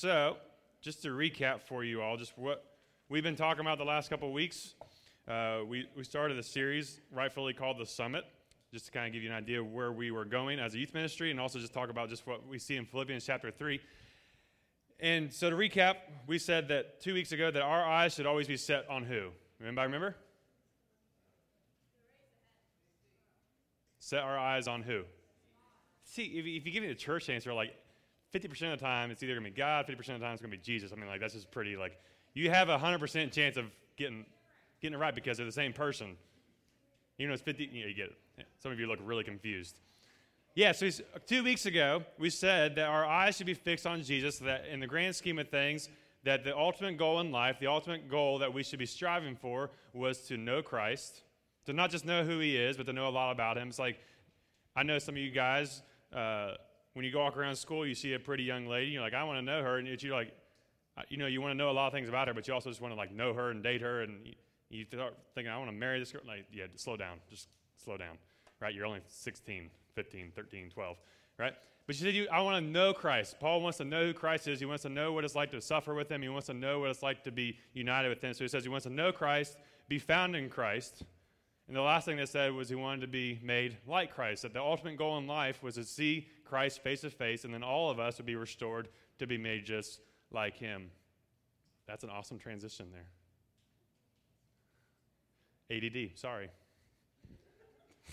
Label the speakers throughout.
Speaker 1: So, just to recap for you all, just what we've been talking about the last couple weeks. Uh, we, we started a series rightfully called The Summit, just to kind of give you an idea of where we were going as a youth ministry and also just talk about just what we see in Philippians chapter 3. And so to recap, we said that two weeks ago that our eyes should always be set on who? Anybody remember? Set our eyes on who? See, if you give me the church answer, like 50% of the time it's either going to be God, 50% of the time it's going to be Jesus. I mean, like, that's just pretty, like, you have a 100% chance of getting, getting it right because they're the same person. Even though it's 50, you, know, you get it. Some of you look really confused. Yeah, so two weeks ago, we said that our eyes should be fixed on Jesus, that in the grand scheme of things, that the ultimate goal in life, the ultimate goal that we should be striving for was to know Christ, to not just know who he is, but to know a lot about him. It's like, I know some of you guys, uh, when you go walk around school, you see a pretty young lady, you're like, I want to know her, and you're like, uh, you know, you want to know a lot of things about her, but you also just want to like know her and date her, and you, you start thinking, I want to marry this girl. Like, yeah, slow down, just slow down, right? You're only 16, 15, 13, 12, right? But she said, you, I want to know Christ. Paul wants to know who Christ is. He wants to know what it's like to suffer with him. He wants to know what it's like to be united with him. So he says he wants to know Christ, be found in Christ, and the last thing they said was he wanted to be made like Christ, that the ultimate goal in life was to see Christ face to face, and then all of us would be restored to be made just like him. That's an awesome transition there. ADD, sorry.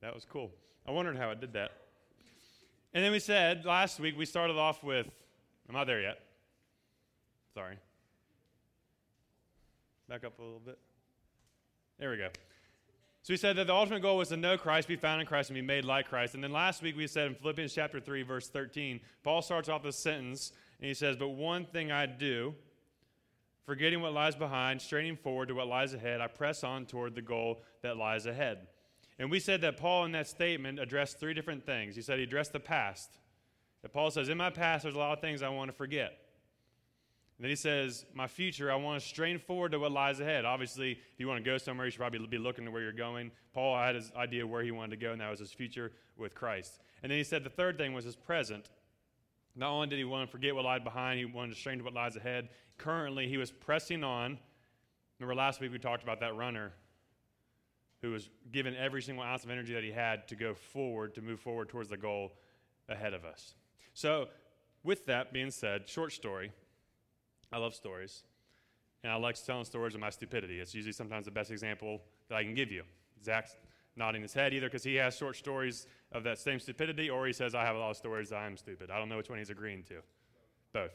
Speaker 1: that was cool. I wondered how it did that. And then we said last week, we started off with, I'm not there yet. Sorry. Back up a little bit. There we go. So we said that the ultimate goal was to know Christ, be found in Christ, and be made like Christ. And then last week we said in Philippians chapter 3, verse 13, Paul starts off this sentence and he says, But one thing I do, forgetting what lies behind, straining forward to what lies ahead, I press on toward the goal that lies ahead. And we said that Paul in that statement addressed three different things. He said he addressed the past. That Paul says, In my past, there's a lot of things I want to forget. And then he says, My future, I want to strain forward to what lies ahead. Obviously, if you want to go somewhere, you should probably be looking to where you're going. Paul had his idea where he wanted to go, and that was his future with Christ. And then he said the third thing was his present. Not only did he want to forget what lied behind, he wanted to strain to what lies ahead. Currently, he was pressing on. Remember last week we talked about that runner who was given every single ounce of energy that he had to go forward, to move forward towards the goal ahead of us. So, with that being said, short story. I love stories. And I like telling stories of my stupidity. It's usually sometimes the best example that I can give you. Zach's nodding his head either because he has short stories of that same stupidity or he says, I have a lot of stories I'm stupid. I don't know which one he's agreeing to. Both.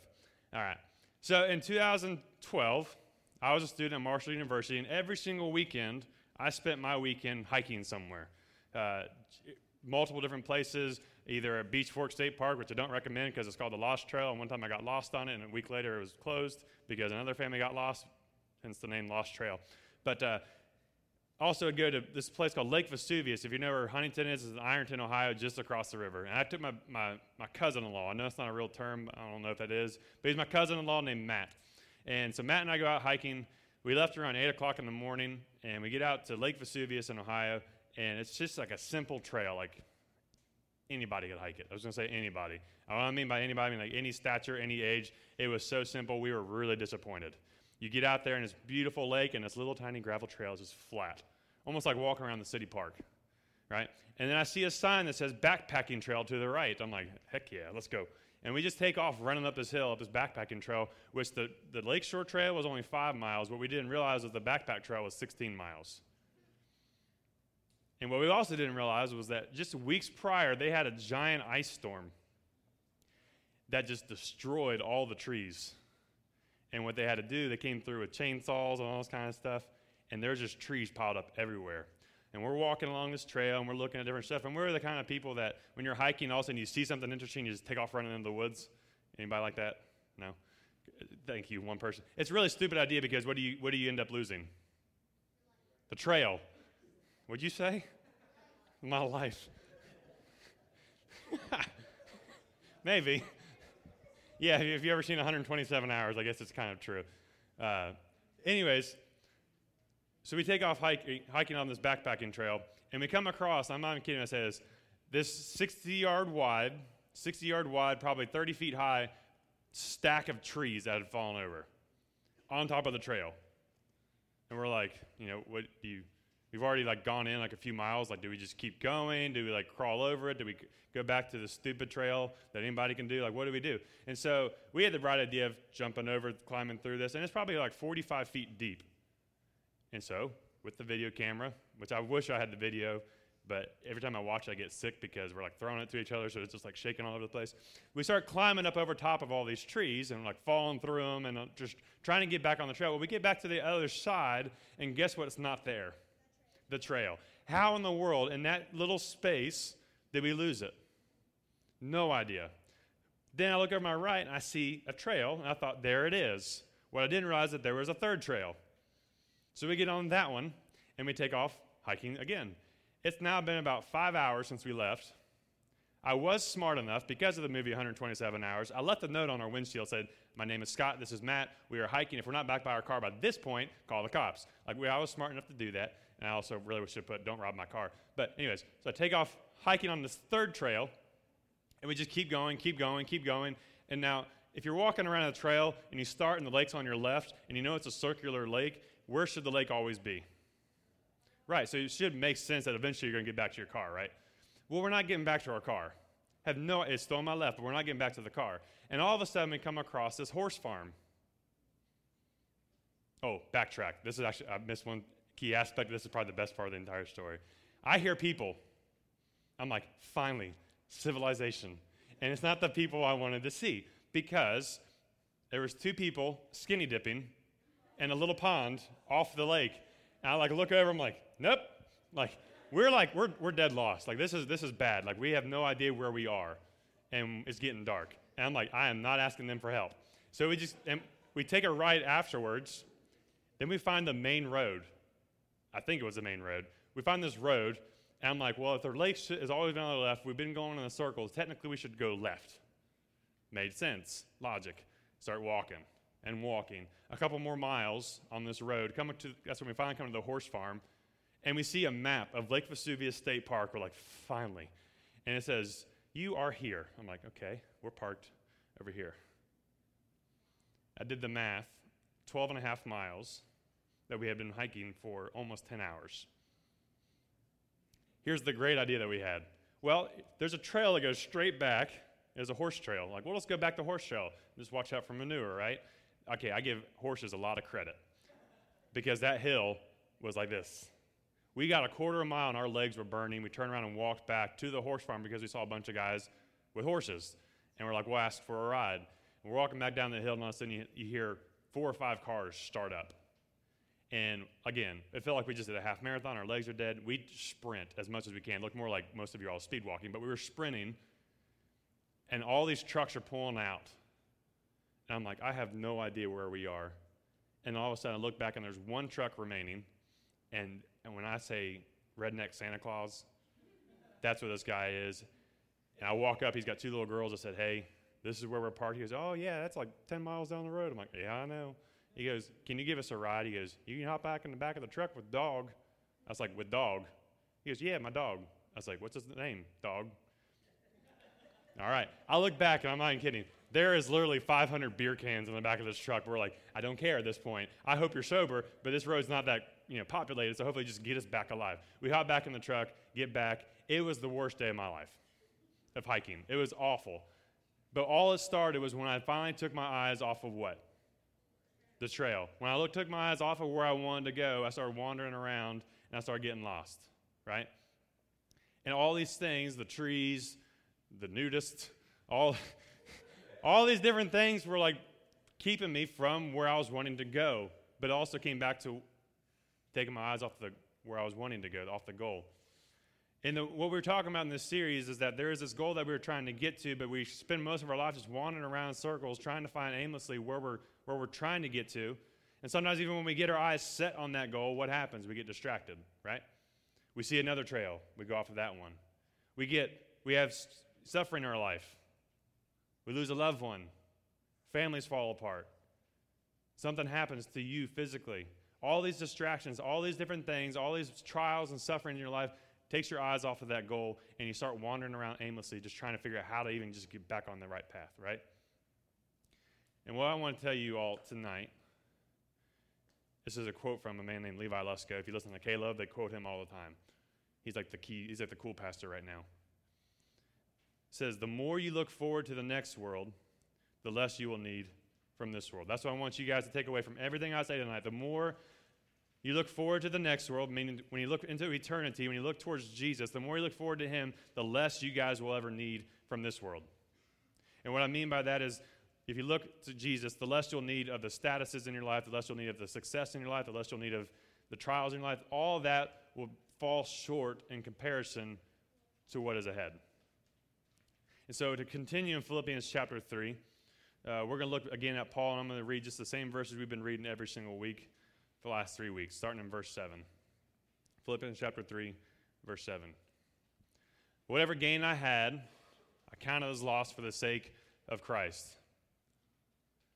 Speaker 1: All right. So in 2012, I was a student at Marshall University, and every single weekend, I spent my weekend hiking somewhere. Uh, multiple different places, either at Beech Fork State Park, which I don't recommend because it's called the Lost Trail. And one time I got lost on it, and a week later it was closed because another family got lost, hence the name Lost Trail. But uh, also go to this place called Lake Vesuvius. If you know where Huntington is, it's in Ironton, Ohio, just across the river. And I took my, my, my cousin-in-law. I know it's not a real term. I don't know if that is. But he's my cousin-in-law named Matt. And so Matt and I go out hiking. We left around 8 o'clock in the morning, and we get out to Lake Vesuvius in Ohio. And it's just like a simple trail. Like anybody could hike it. I was going to say anybody. I don't mean by anybody, I mean like any stature, any age. It was so simple, we were really disappointed. You get out there in this beautiful lake, and this little tiny gravel trail is just flat, almost like walking around the city park, right? And then I see a sign that says backpacking trail to the right. I'm like, heck yeah, let's go. And we just take off running up this hill, up this backpacking trail, which the, the lakeshore trail was only five miles. What we didn't realize was the backpack trail was 16 miles. And what we also didn't realize was that just weeks prior, they had a giant ice storm that just destroyed all the trees. And what they had to do, they came through with chainsaws and all this kind of stuff, and there's just trees piled up everywhere. And we're walking along this trail and we're looking at different stuff. And we're the kind of people that when you're hiking, all of a sudden you see something interesting, you just take off running into the woods. Anybody like that? No? Thank you, one person. It's a really stupid idea because what do you, what do you end up losing? The trail. What'd you say? My life. Maybe. Yeah, if you've ever seen 127 hours, I guess it's kind of true. Uh, anyways, so we take off hiking, hiking on this backpacking trail, and we come across, I'm not even kidding, I say this, this 60 yard wide, 60 yard wide, probably 30 feet high stack of trees that had fallen over on top of the trail. And we're like, you know, what do you, we've already like gone in like a few miles. Like, do we just keep going? Do we like crawl over it? Do we go back to the stupid trail that anybody can do? Like, what do we do? And so we had the bright idea of jumping over, climbing through this, and it's probably like 45 feet deep. And so, with the video camera, which I wish I had the video, but every time I watch it, I get sick because we're like throwing it to each other, so it's just like shaking all over the place. We start climbing up over top of all these trees and like falling through them and uh, just trying to get back on the trail. Well, we get back to the other side, and guess what? It's not there the trail. How in the world, in that little space, did we lose it? No idea. Then I look over my right and I see a trail, and I thought, there it is. What I didn't realize that there was a third trail. So we get on that one, and we take off hiking again. It's now been about five hours since we left. I was smart enough, because of the movie 127 Hours, I left a note on our windshield said, My name is Scott, this is Matt, we are hiking. If we're not back by our car by this point, call the cops. Like, we, I was smart enough to do that, and I also really should put, Don't rob my car. But, anyways, so I take off hiking on this third trail, and we just keep going, keep going, keep going. And now, if you're walking around a trail and you start and the lake's on your left, and you know it's a circular lake, where should the lake always be? Right, so it should make sense that eventually you're going to get back to your car, right? Well, we're not getting back to our car. Have no, it's still on my left, but we're not getting back to the car. And all of a sudden, we come across this horse farm. Oh, backtrack. This is actually, I missed one key aspect. This is probably the best part of the entire story. I hear people. I'm like, finally, civilization. And it's not the people I wanted to see because there was two people skinny dipping in a little pond off the lake. And I like look over, I'm like, nope. Like, we're like, we're, we're dead lost. Like, this is, this is bad. Like, we have no idea where we are. And it's getting dark. And I'm like, I am not asking them for help. So we just, and we take a right afterwards. Then we find the main road. I think it was the main road. We find this road. And I'm like, well, if the lake is always been on the left, we've been going in the circles. Technically, we should go left. Made sense. Logic. Start walking and walking. A couple more miles on this road. Coming to, that's when we finally come to the horse farm and we see a map of Lake Vesuvius State Park. We're like, finally. And it says, You are here. I'm like, Okay, we're parked over here. I did the math 12 and a half miles that we had been hiking for almost 10 hours. Here's the great idea that we had. Well, there's a trail that goes straight back. There's a horse trail. Like, well, let's go back to horse trail. Just watch out for manure, right? Okay, I give horses a lot of credit because that hill was like this. We got a quarter of a mile and our legs were burning. We turned around and walked back to the horse farm because we saw a bunch of guys with horses. And we're like, we'll ask for a ride. And we're walking back down the hill, and all of a sudden you, you hear four or five cars start up. And again, it felt like we just did a half marathon. Our legs are dead. We sprint as much as we can. Look more like most of you all speed walking, but we were sprinting. And all these trucks are pulling out. And I'm like, I have no idea where we are. And all of a sudden, I look back, and there's one truck remaining. And and when I say redneck Santa Claus, that's what this guy is. And I walk up, he's got two little girls. I said, Hey, this is where we're parked. He goes, Oh, yeah, that's like 10 miles down the road. I'm like, Yeah, I know. He goes, Can you give us a ride? He goes, You can hop back in the back of the truck with dog. I was like, With dog? He goes, Yeah, my dog. I was like, What's his name? Dog. All right. I look back and I'm not even kidding. There is literally 500 beer cans in the back of this truck. We're like, I don't care at this point. I hope you're sober, but this road's not that you know, populated, so hopefully just get us back alive. We hop back in the truck, get back. It was the worst day of my life of hiking. It was awful. But all it started was when I finally took my eyes off of what? The trail. When I look, took my eyes off of where I wanted to go, I started wandering around and I started getting lost, right? And all these things, the trees, the nudist, all, all these different things were like keeping me from where I was wanting to go, but also came back to taking my eyes off the where I was wanting to go, off the goal. And the, what we're talking about in this series is that there is this goal that we are trying to get to, but we spend most of our lives just wandering around in circles, trying to find aimlessly where we're where we're trying to get to. And sometimes even when we get our eyes set on that goal, what happens? We get distracted, right? We see another trail, we go off of that one. We get we have suffering in our life. We lose a loved one. Families fall apart. Something happens to you physically all these distractions, all these different things, all these trials and suffering in your life takes your eyes off of that goal and you start wandering around aimlessly just trying to figure out how to even just get back on the right path, right? And what I want to tell you all tonight this is a quote from a man named Levi Lusko. If you listen to Caleb, they quote him all the time. He's like the key, he's like the cool pastor right now. It says, The more you look forward to the next world, the less you will need from this world. That's what I want you guys to take away from everything I say tonight. The more you look forward to the next world, meaning when you look into eternity, when you look towards Jesus, the more you look forward to Him, the less you guys will ever need from this world. And what I mean by that is if you look to Jesus, the less you'll need of the statuses in your life, the less you'll need of the success in your life, the less you'll need of the trials in your life. All that will fall short in comparison to what is ahead. And so, to continue in Philippians chapter 3, uh, we're going to look again at Paul, and I'm going to read just the same verses we've been reading every single week for the last three weeks, starting in verse 7. Philippians chapter 3, verse 7. Whatever gain I had, I counted as loss for the sake of Christ.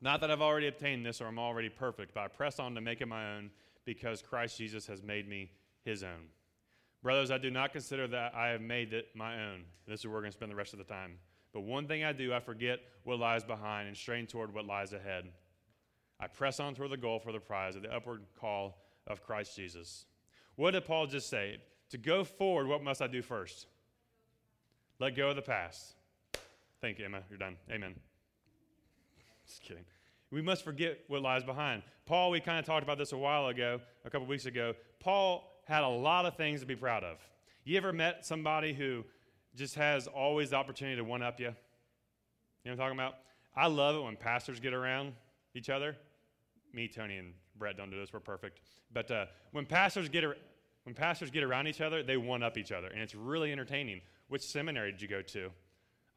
Speaker 1: Not that I've already obtained this or I'm already perfect, but I press on to make it my own because Christ Jesus has made me his own. Brothers, I do not consider that I have made it my own. This is where we're going to spend the rest of the time. But one thing I do, I forget what lies behind and strain toward what lies ahead. I press on toward the goal for the prize of the upward call of Christ Jesus. What did Paul just say? To go forward, what must I do first? Let go of the past. Thank you, Emma. You're done. Amen. Just kidding. We must forget what lies behind. Paul, we kind of talked about this a while ago, a couple weeks ago. Paul had a lot of things to be proud of. You ever met somebody who just has always the opportunity to one up you? You know what I'm talking about? I love it when pastors get around each other. Me, Tony, and Brett don't do this. We're perfect. But uh, when pastors get when pastors get around each other, they one up each other, and it's really entertaining. Which seminary did you go to?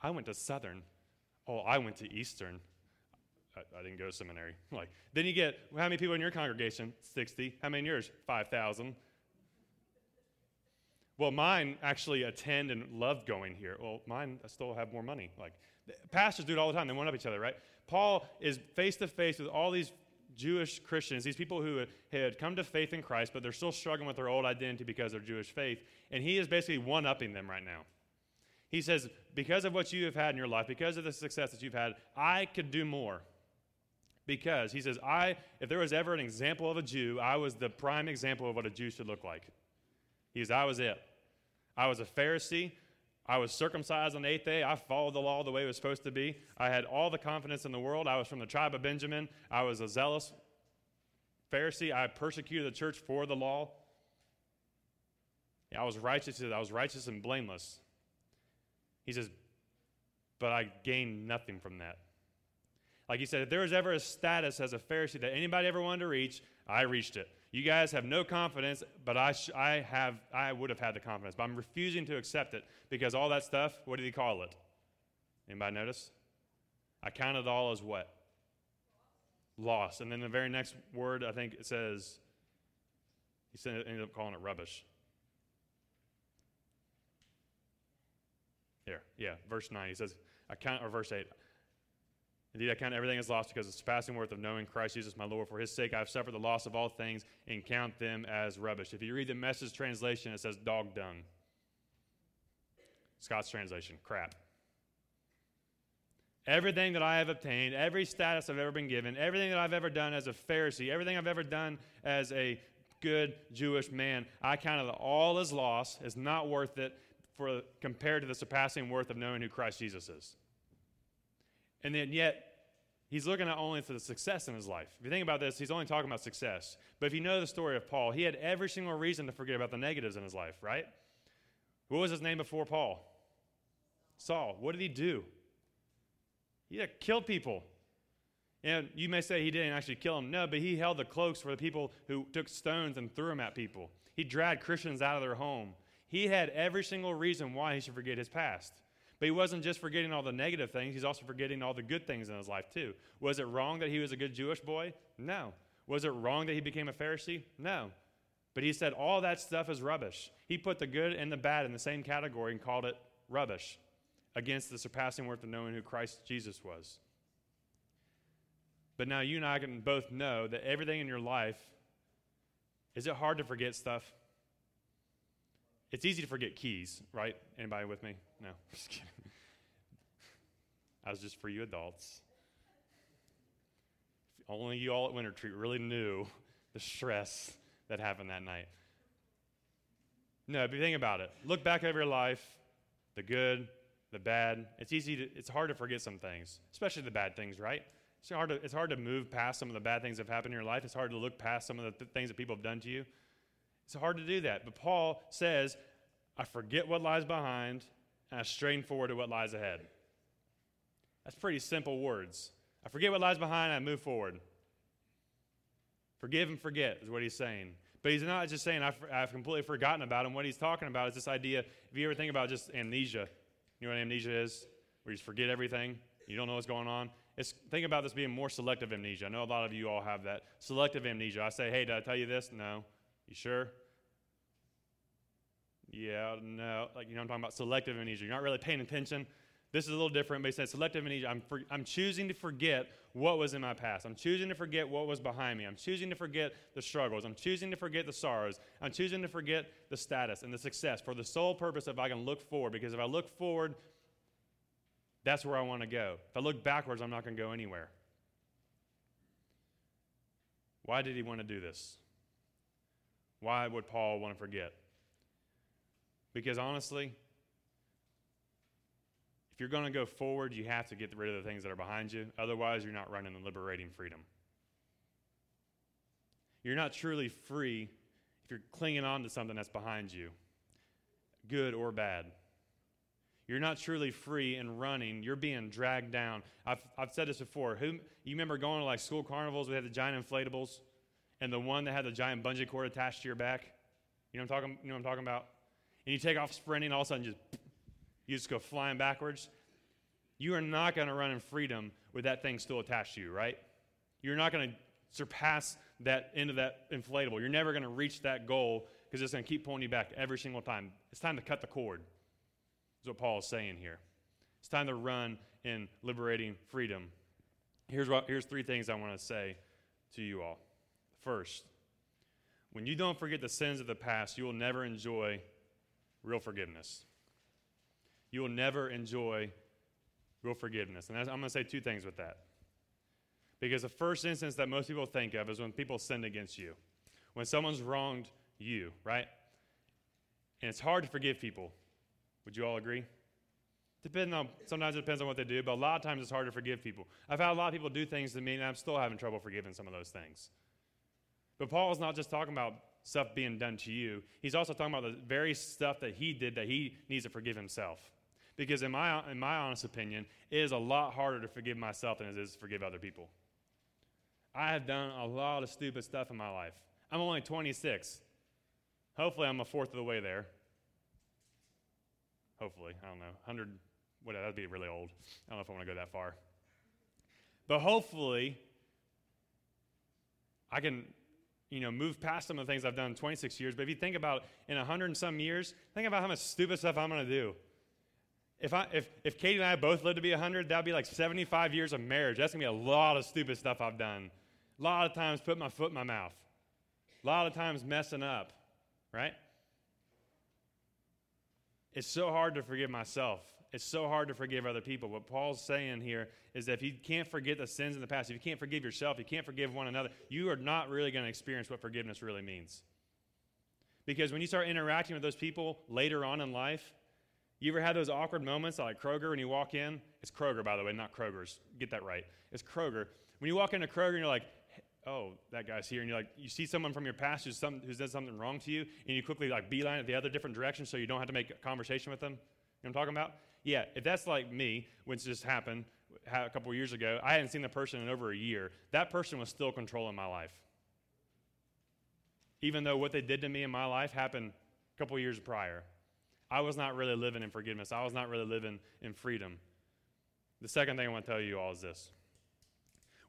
Speaker 1: I went to Southern. Oh, I went to Eastern. I, I, didn't go to seminary. Like, then you get how many people in your congregation? 60. How many in yours? 5,000. Well, mine actually attend and love going here. Well, mine, I still have more money. Like, pastors do it all the time. They one up each other, right? Paul is face to face with all these Jewish Christians, these people who had come to faith in Christ, but they're still struggling with their old identity because of their Jewish faith. And he is basically one upping them right now. He says, Because of what you have had in your life, because of the success that you've had, I could do more. Because he says, I, if there was ever an example of a Jew, I was the prime example of what a Jew should look like. He says, I was it. I was a Pharisee. I was circumcised on the eighth day. I followed the law the way it was supposed to be. I had all the confidence in the world. I was from the tribe of Benjamin. I was a zealous Pharisee. I persecuted the church for the law. I was righteous. I was righteous and blameless. He says, but I gained nothing from that. Like he said, if there was ever a status as a Pharisee that anybody ever wanted to reach, I reached it. You guys have no confidence, but I, sh- I, have, I would have had the confidence. But I'm refusing to accept it because all that stuff, what did he call it? Anybody notice? I count it all as what? Loss. And then the very next word, I think it says, he said, ended up calling it rubbish. Here, yeah, verse 9. He says, I count, or verse 8, Indeed, I count everything as lost because of the surpassing worth of knowing Christ Jesus my Lord. For his sake I have suffered the loss of all things and count them as rubbish. If you read the message translation, it says dog dung. Scott's translation, crap. Everything that I have obtained, every status I've ever been given, everything that I've ever done as a Pharisee, everything I've ever done as a good Jewish man, I count it all as loss, as not worth it for compared to the surpassing worth of knowing who Christ Jesus is. And then yet, he's looking not only for the success in his life. If you think about this, he's only talking about success. But if you know the story of Paul, he had every single reason to forget about the negatives in his life, right? What was his name before Paul? Saul. What did he do? He killed people. And you may say he didn't actually kill them. No, but he held the cloaks for the people who took stones and threw them at people. He dragged Christians out of their home. He had every single reason why he should forget his past. But he wasn't just forgetting all the negative things, he's also forgetting all the good things in his life, too. Was it wrong that he was a good Jewish boy? No. Was it wrong that he became a Pharisee? No. But he said all that stuff is rubbish. He put the good and the bad in the same category and called it rubbish against the surpassing worth of knowing who Christ Jesus was. But now you and I can both know that everything in your life is it hard to forget stuff? It's easy to forget keys, right? Anybody with me? No, just kidding. I was just for you adults. Only you all at Winter Treat really knew the stress that happened that night. No, but think about it. Look back over your life, the good, the bad. It's easy to, it's hard to forget some things, especially the bad things, right? It's hard, to, it's hard to move past some of the bad things that have happened in your life. It's hard to look past some of the th- things that people have done to you. It's hard to do that. But Paul says, I forget what lies behind and I strain forward to what lies ahead. That's pretty simple words. I forget what lies behind, and I move forward. Forgive and forget is what he's saying. But he's not just saying, I've, I've completely forgotten about him. What he's talking about is this idea if you ever think about just amnesia, you know what amnesia is? Where you just forget everything, you don't know what's going on. It's, think about this being more selective amnesia. I know a lot of you all have that. Selective amnesia. I say, hey, did I tell you this? No. You sure? Yeah, no. Like, you know I'm talking about? Selective amnesia. You're not really paying attention. This is a little different, but he said selective amnesia. I'm, for, I'm choosing to forget what was in my past. I'm choosing to forget what was behind me. I'm choosing to forget the struggles. I'm choosing to forget the sorrows. I'm choosing to forget the status and the success for the sole purpose of I can look forward. Because if I look forward, that's where I want to go. If I look backwards, I'm not going to go anywhere. Why did he want to do this? Why would Paul want to forget? Because honestly, if you're going to go forward, you have to get rid of the things that are behind you. Otherwise, you're not running and liberating freedom. You're not truly free if you're clinging on to something that's behind you, good or bad. You're not truly free and running. You're being dragged down. I've, I've said this before. Who, you remember going to like school carnivals? We had the giant inflatables, and the one that had the giant bungee cord attached to your back. You know what I'm talking, you know what I'm talking about? And you take off sprinting, all of a sudden just you just go flying backwards. You are not going to run in freedom with that thing still attached to you, right? You're not going to surpass that end of that inflatable. You're never going to reach that goal because it's going to keep pulling you back every single time. It's time to cut the cord, is what Paul is saying here. It's time to run in liberating freedom. Here's, what, here's three things I want to say to you all. First, when you don't forget the sins of the past, you will never enjoy real forgiveness. You will never enjoy real forgiveness. And I'm going to say two things with that. Because the first instance that most people think of is when people sin against you, when someone's wronged you, right? And it's hard to forgive people. Would you all agree? Depending on sometimes it depends on what they do, but a lot of times it's hard to forgive people. I've had a lot of people do things to me, and I'm still having trouble forgiving some of those things. But Paul is not just talking about stuff being done to you. He's also talking about the very stuff that he did that he needs to forgive himself. Because in my, in my honest opinion, it is a lot harder to forgive myself than it is to forgive other people. I have done a lot of stupid stuff in my life. I'm only 26. Hopefully, I'm a fourth of the way there. Hopefully, I don't know, 100, what, that'd be really old. I don't know if I want to go that far. But hopefully, I can you know, move past some of the things I've done in 26 years. But if you think about in 100 and some years, think about how much stupid stuff I'm going to do. If, I, if, if Katie and I both lived to be 100, that would be like 75 years of marriage. That's going to be a lot of stupid stuff I've done. A lot of times put my foot in my mouth. A lot of times messing up, right? It's so hard to forgive myself it's so hard to forgive other people. What Paul's saying here is that if you can't forget the sins in the past, if you can't forgive yourself, you can't forgive one another, you are not really going to experience what forgiveness really means. Because when you start interacting with those people later on in life, you ever had those awkward moments like Kroger when you walk in? It's Kroger, by the way, not Kroger's. Get that right. It's Kroger. When you walk into Kroger and you're like, oh, that guy's here, and you're like, you see someone from your past who's, some, who's done something wrong to you, and you quickly like beeline it the other different direction so you don't have to make a conversation with them. You know what I'm talking about? Yeah, if that's like me, which just happened a couple years ago, I hadn't seen the person in over a year. That person was still controlling my life. Even though what they did to me in my life happened a couple years prior. I was not really living in forgiveness. I was not really living in freedom. The second thing I want to tell you all is this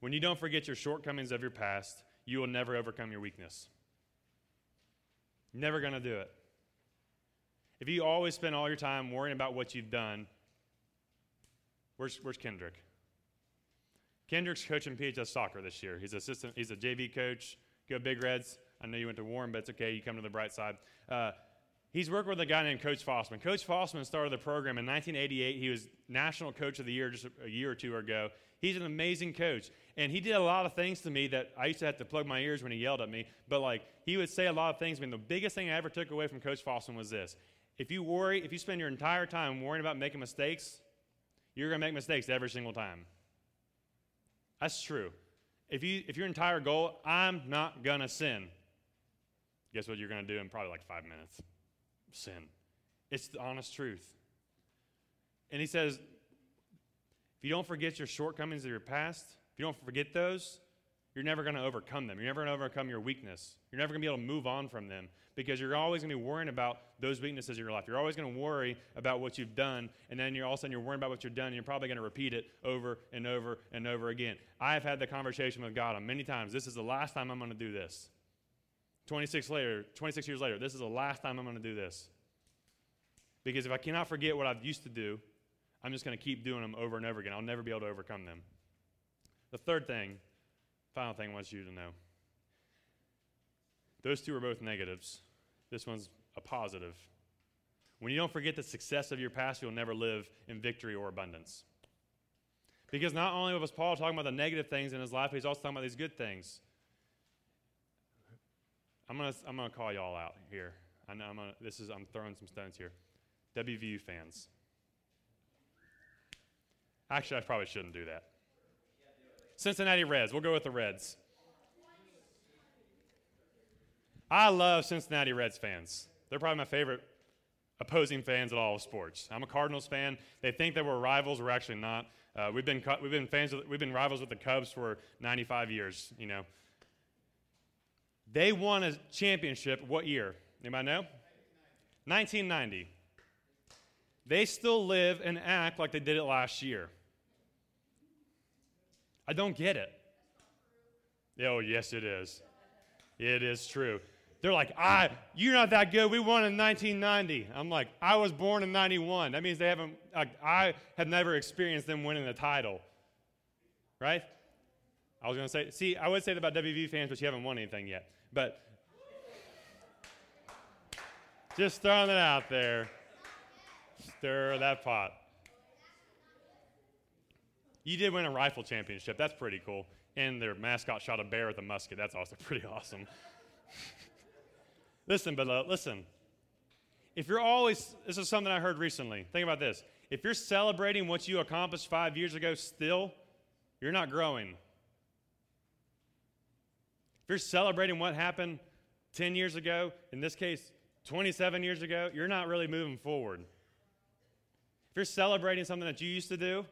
Speaker 1: when you don't forget your shortcomings of your past, you will never overcome your weakness. Never going to do it. If you always spend all your time worrying about what you've done, where's, where's Kendrick? Kendrick's coaching PHS soccer this year. He's assistant. He's a JV coach. Go Big Reds. I know you went to Warren, but it's okay. You come to the bright side. Uh, he's working with a guy named Coach Fossman. Coach Fossman started the program in 1988. He was national coach of the year just a, year or two ago. He's an amazing coach, and he did a lot of things to me that I used to have to plug my ears when he yelled at me. But like he would say a lot of things. I mean, the biggest thing I ever took away from Coach Fossman was this: if you worry, if you spend your entire time worrying about making mistakes, you're going to make mistakes every single time. That's true. If, you, if your entire goal, I'm not going to sin, guess what you're going to do in probably like five minutes? Sin. It's the honest truth. And he says, if you don't forget your shortcomings of your past, if you don't forget those, you're never going to overcome them. You're never going to overcome your weakness. You're never going to be able to move on from them because you're always going to be worrying about those weaknesses in your life. You're always going to worry about what you've done, and then you're all of a sudden you're worrying about what you've done, and you're probably going to repeat it over and over and over again. I have had the conversation with God many times. This is the last time I'm going to do this. 26 later, 26 years later, this is the last time I'm going to do this. Because if I cannot forget what I've used to do, I'm just going to keep doing them over and over again. I'll never be able to overcome them. The third thing, final thing I want you to know those two are both negatives. This one's a positive. When you don't forget the success of your past, you'll never live in victory or abundance. Because not only was Paul talking about the negative things in his life, he's also talking about these good things. I'm gonna, I'm gonna call y'all out here. I know I'm gonna, this is I'm throwing some stones here. WVU fans. Actually, I probably shouldn't do that. Cincinnati Reds. We'll go with the Reds. I love Cincinnati Reds fans. They're probably my favorite opposing fans at all of sports. I'm a Cardinals fan. They think that we're rivals. We're actually not. Uh, we've been we've been fans. We've been rivals with the Cubs for 95 years. You know. They won a championship. What year? Anybody know? 1990. They still live and act like they did it last year. I don't get it. Oh, yes, it is. It is true. They're like, I, you're not that good. We won in 1990. I'm like, I was born in 91. That means they haven't, like, I have never experienced them winning the title. Right? I was going to say, see, I would say that about WV fans, but you haven't won anything yet. But just throwing it out there. Stir that pot. You did win a rifle championship. That's pretty cool. And their mascot shot a bear with a musket. That's also pretty awesome. Listen, but uh, listen. If you're always, this is something I heard recently. Think about this. If you're celebrating what you accomplished five years ago still, you're not growing. If you're celebrating what happened 10 years ago, in this case, 27 years ago, you're not really moving forward. If you're celebrating something that you used to do,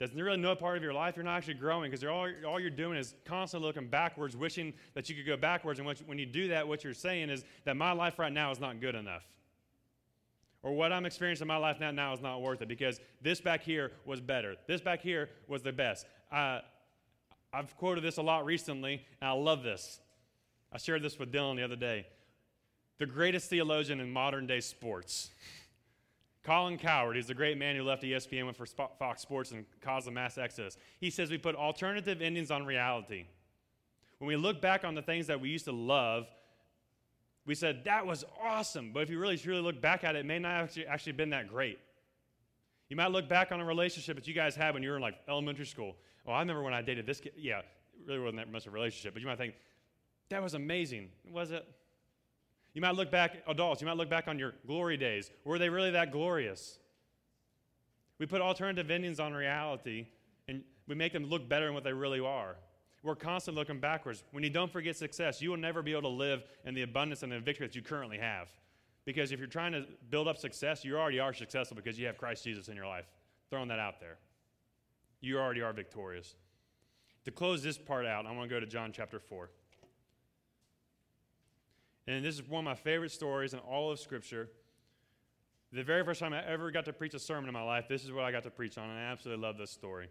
Speaker 1: that's really no part of your life, you're not actually growing because all, all you're doing is constantly looking backwards, wishing that you could go backwards. And when you do that, what you're saying is that my life right now is not good enough. Or what I'm experiencing in my life now, now is not worth it because this back here was better. This back here was the best. Uh, I've quoted this a lot recently, and I love this. I shared this with Dylan the other day. The greatest theologian in modern day sports. Colin Cowherd, he's the great man who left ESPN, went for Fox Sports, and caused a mass exodus. He says we put alternative endings on reality. When we look back on the things that we used to love, we said, that was awesome. But if you really truly look back at it, it may not actually, actually been that great. You might look back on a relationship that you guys had when you were in like elementary school. Oh, I remember when I dated this kid. Yeah, really wasn't that much of a relationship, but you might think, that was amazing. Was it? You might look back, adults, you might look back on your glory days. Were they really that glorious? We put alternative endings on reality and we make them look better than what they really are. We're constantly looking backwards. When you don't forget success, you will never be able to live in the abundance and the victory that you currently have. Because if you're trying to build up success, you already are successful because you have Christ Jesus in your life. Throwing that out there. You already are victorious. To close this part out, I want to go to John chapter 4. And this is one of my favorite stories in all of Scripture. The very first time I ever got to preach a sermon in my life, this is what I got to preach on, and I absolutely love this story.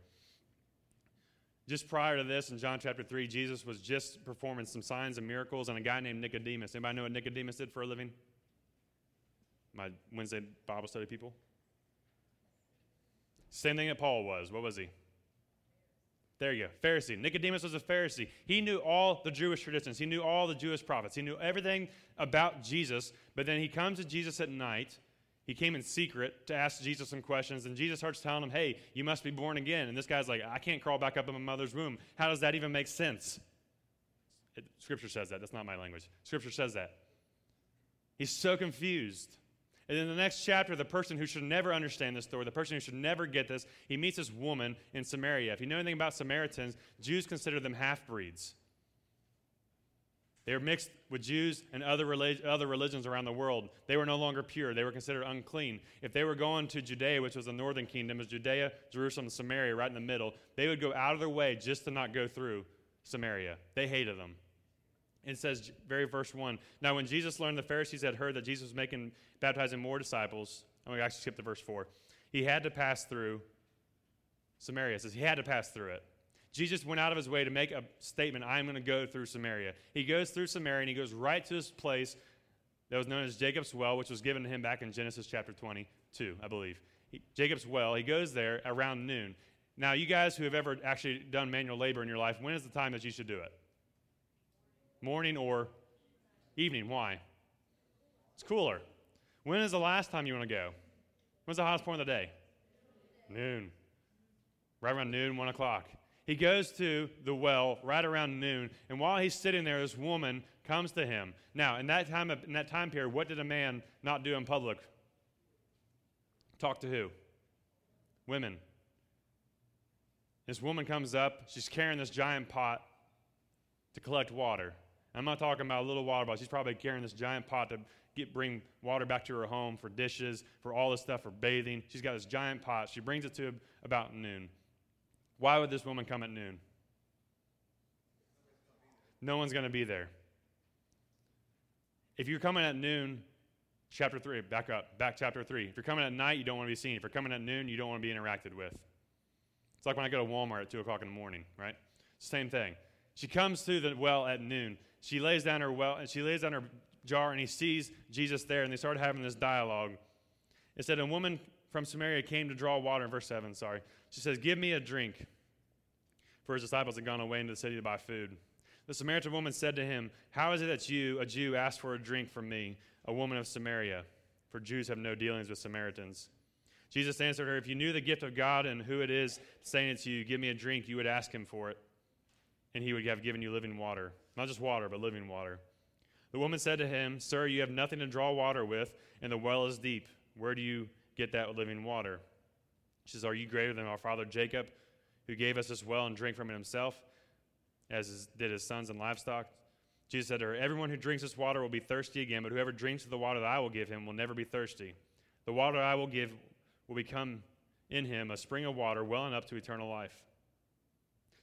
Speaker 1: Just prior to this, in John chapter 3, Jesus was just performing some signs and miracles, and a guy named Nicodemus. Anybody know what Nicodemus did for a living? My Wednesday Bible study people? Same thing that Paul was. What was he? There you go. Pharisee. Nicodemus was a Pharisee. He knew all the Jewish traditions, he knew all the Jewish prophets, he knew everything about Jesus. But then he comes to Jesus at night. He came in secret to ask Jesus some questions, and Jesus starts telling him, Hey, you must be born again. And this guy's like, I can't crawl back up in my mother's womb. How does that even make sense? It, scripture says that. That's not my language. Scripture says that. He's so confused. And in the next chapter, the person who should never understand this story, the person who should never get this, he meets this woman in Samaria. If you know anything about Samaritans, Jews consider them half breeds. They were mixed with Jews and other, relig- other religions around the world. They were no longer pure. They were considered unclean. If they were going to Judea, which was the northern kingdom, is Judea, Jerusalem, Samaria, right in the middle, they would go out of their way just to not go through Samaria. They hated them. It says, very verse 1 Now, when Jesus learned the Pharisees had heard that Jesus was making, baptizing more disciples, going to actually skip to verse 4. He had to pass through Samaria. It says he had to pass through it. Jesus went out of his way to make a statement I'm going to go through Samaria. He goes through Samaria and he goes right to this place that was known as Jacob's Well, which was given to him back in Genesis chapter 22, I believe. He, Jacob's Well, he goes there around noon. Now, you guys who have ever actually done manual labor in your life, when is the time that you should do it? Morning or evening. Why? It's cooler. When is the last time you want to go? When's the hottest point of the day? Noon. Right around noon, 1 o'clock. He goes to the well right around noon, and while he's sitting there, this woman comes to him. Now, in that time, in that time period, what did a man not do in public? Talk to who? Women. This woman comes up. She's carrying this giant pot to collect water. I'm not talking about a little water bottle. She's probably carrying this giant pot to get, bring water back to her home for dishes, for all this stuff, for bathing. She's got this giant pot. She brings it to about noon. Why would this woman come at noon? No one's going to be there. If you're coming at noon, chapter 3, back up, back chapter 3. If you're coming at night, you don't want to be seen. If you're coming at noon, you don't want to be interacted with. It's like when I go to Walmart at 2 o'clock in the morning, right? Same thing. She comes to the well at noon. She lays down her well, and she lays down her jar, and he sees Jesus there, and they started having this dialogue. It said, A woman from Samaria came to draw water, in verse 7, sorry. She says, Give me a drink. For his disciples had gone away into the city to buy food. The Samaritan woman said to him, How is it that you, a Jew, ask for a drink from me, a woman of Samaria? For Jews have no dealings with Samaritans. Jesus answered her, If you knew the gift of God and who it is saying it to you, give me a drink, you would ask him for it, and he would have given you living water. Not just water, but living water. The woman said to him, Sir, you have nothing to draw water with, and the well is deep. Where do you get that living water? She says, Are you greater than our father Jacob, who gave us this well and drank from it himself, as did his sons and livestock? Jesus said to her, Everyone who drinks this water will be thirsty again, but whoever drinks of the water that I will give him will never be thirsty. The water I will give will become in him a spring of water welling up to eternal life.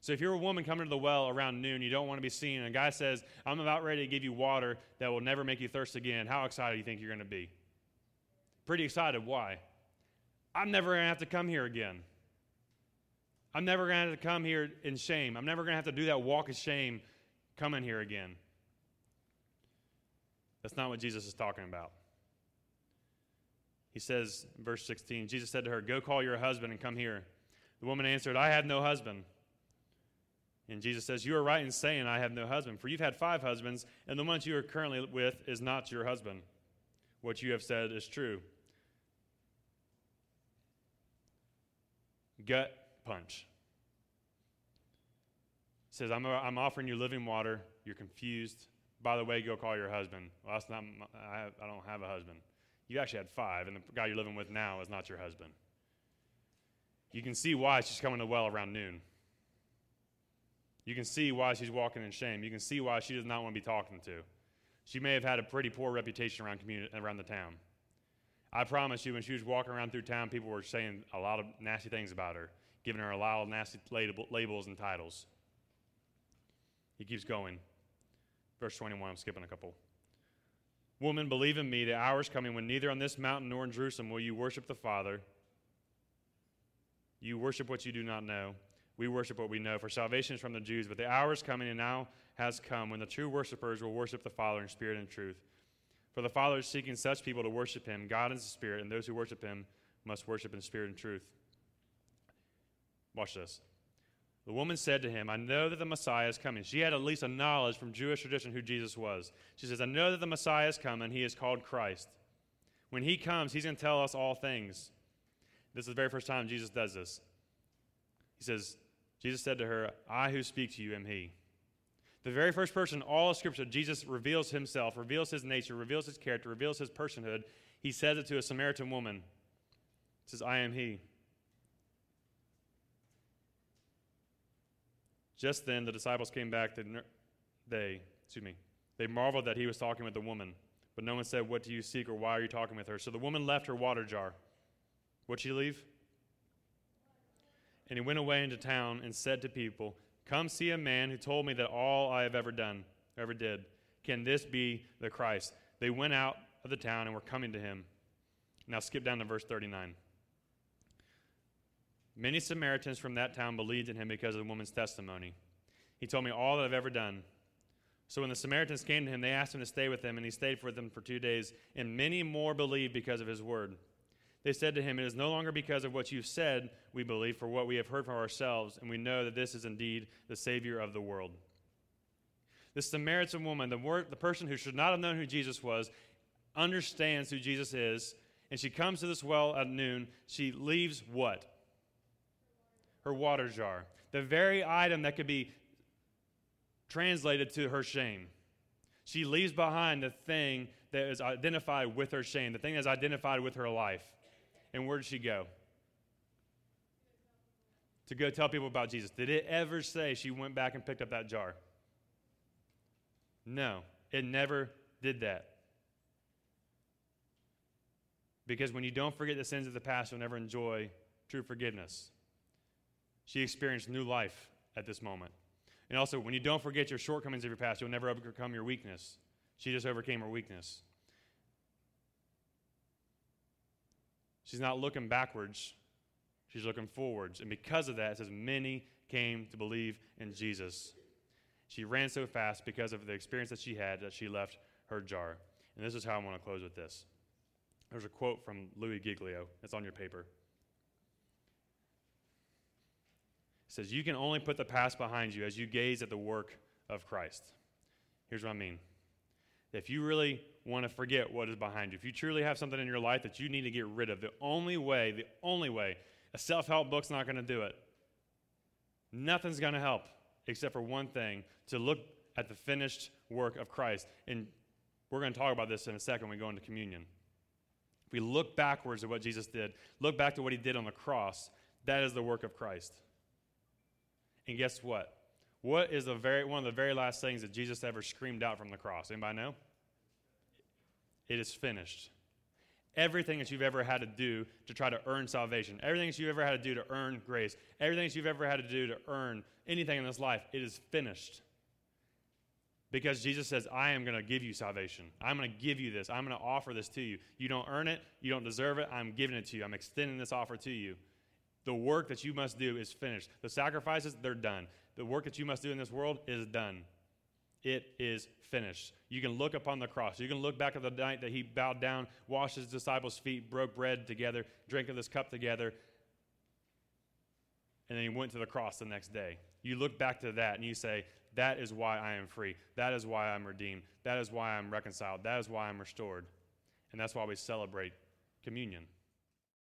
Speaker 1: So if you're a woman coming to the well around noon, you don't want to be seen, and a guy says, I'm about ready to give you water that will never make you thirst again, how excited do you think you're going to be? Pretty excited. Why? I'm never going to have to come here again. I'm never going to have to come here in shame. I'm never going to have to do that walk of shame coming here again. That's not what Jesus is talking about. He says, verse 16, Jesus said to her, Go call your husband and come here. The woman answered, I have no husband. And Jesus says, You are right in saying, I have no husband, for you've had five husbands, and the one you are currently with is not your husband. What you have said is true. Gut punch. He says, I'm, I'm offering you living water. You're confused. By the way, go call your husband. Well, that's not, I, have, I don't have a husband. You actually had five, and the guy you're living with now is not your husband. You can see why she's coming to well around noon. You can see why she's walking in shame. You can see why she does not want to be talking to. She may have had a pretty poor reputation around, community, around the town. I promise you, when she was walking around through town, people were saying a lot of nasty things about her, giving her a lot of nasty label, labels and titles. He keeps going. Verse 21, I'm skipping a couple. Woman, believe in me, the hour is coming when neither on this mountain nor in Jerusalem will you worship the Father. You worship what you do not know. We worship what we know, for salvation is from the Jews. But the hour is coming and now has come when the true worshippers will worship the Father in spirit and truth. For the Father is seeking such people to worship him. God is the Spirit, and those who worship him must worship in spirit and truth. Watch this. The woman said to him, I know that the Messiah is coming. She had at least a knowledge from Jewish tradition who Jesus was. She says, I know that the Messiah is coming. He is called Christ. When he comes, he's going to tell us all things. This is the very first time Jesus does this. He says, Jesus said to her, I who speak to you am he. The very first person, all of Scripture, Jesus reveals himself, reveals his nature, reveals his character, reveals his personhood. He says it to a Samaritan woman. He says, I am he. Just then the disciples came back. They, excuse me, they marveled that he was talking with the woman. But no one said, What do you seek or why are you talking with her? So the woman left her water jar. What'd she leave? And he went away into town and said to people, Come see a man who told me that all I have ever done, ever did. Can this be the Christ? They went out of the town and were coming to him. Now skip down to verse 39. Many Samaritans from that town believed in him because of the woman's testimony. He told me all that I've ever done. So when the Samaritans came to him, they asked him to stay with them, and he stayed with them for two days. And many more believed because of his word. They said to him, It is no longer because of what you've said we believe, for what we have heard from ourselves, and we know that this is indeed the Savior of the world. The Samaritan woman, the, the person who should not have known who Jesus was, understands who Jesus is, and she comes to this well at noon. She leaves what? her water jar, the very item that could be translated to her shame. She leaves behind the thing that is identified with her shame, the thing that's identified with her life. And where did she go? To go tell people about Jesus. Did it ever say she went back and picked up that jar? No, it never did that. Because when you don't forget the sins of the past, you'll never enjoy true forgiveness. She experienced new life at this moment. And also, when you don't forget your shortcomings of your past, you'll never overcome your weakness. She just overcame her weakness. She's not looking backwards, she's looking forwards. And because of that, it says, many came to believe in Jesus. She ran so fast because of the experience that she had that she left her jar. And this is how I want to close with this. There's a quote from Louis Giglio. It's on your paper. It says, You can only put the past behind you as you gaze at the work of Christ. Here's what I mean. If you really want to forget what is behind you, if you truly have something in your life that you need to get rid of, the only way, the only way, a self help book's not going to do it. Nothing's going to help except for one thing to look at the finished work of Christ. And we're going to talk about this in a second when we go into communion. If we look backwards at what Jesus did, look back to what he did on the cross, that is the work of Christ. And guess what? What is the very, one of the very last things that Jesus ever screamed out from the cross? Anybody know? It is finished. Everything that you've ever had to do to try to earn salvation, everything that you've ever had to do to earn grace, everything that you've ever had to do to earn anything in this life, it is finished. Because Jesus says, I am going to give you salvation. I'm going to give you this. I'm going to offer this to you. You don't earn it. You don't deserve it. I'm giving it to you. I'm extending this offer to you. The work that you must do is finished. The sacrifices, they're done. The work that you must do in this world is done. It is finished. You can look upon the cross. You can look back at the night that he bowed down, washed his disciples' feet, broke bread together, drank of this cup together, and then he went to the cross the next day. You look back to that and you say, That is why I am free. That is why I'm redeemed. That is why I'm reconciled. That is why I'm restored. And that's why we celebrate communion.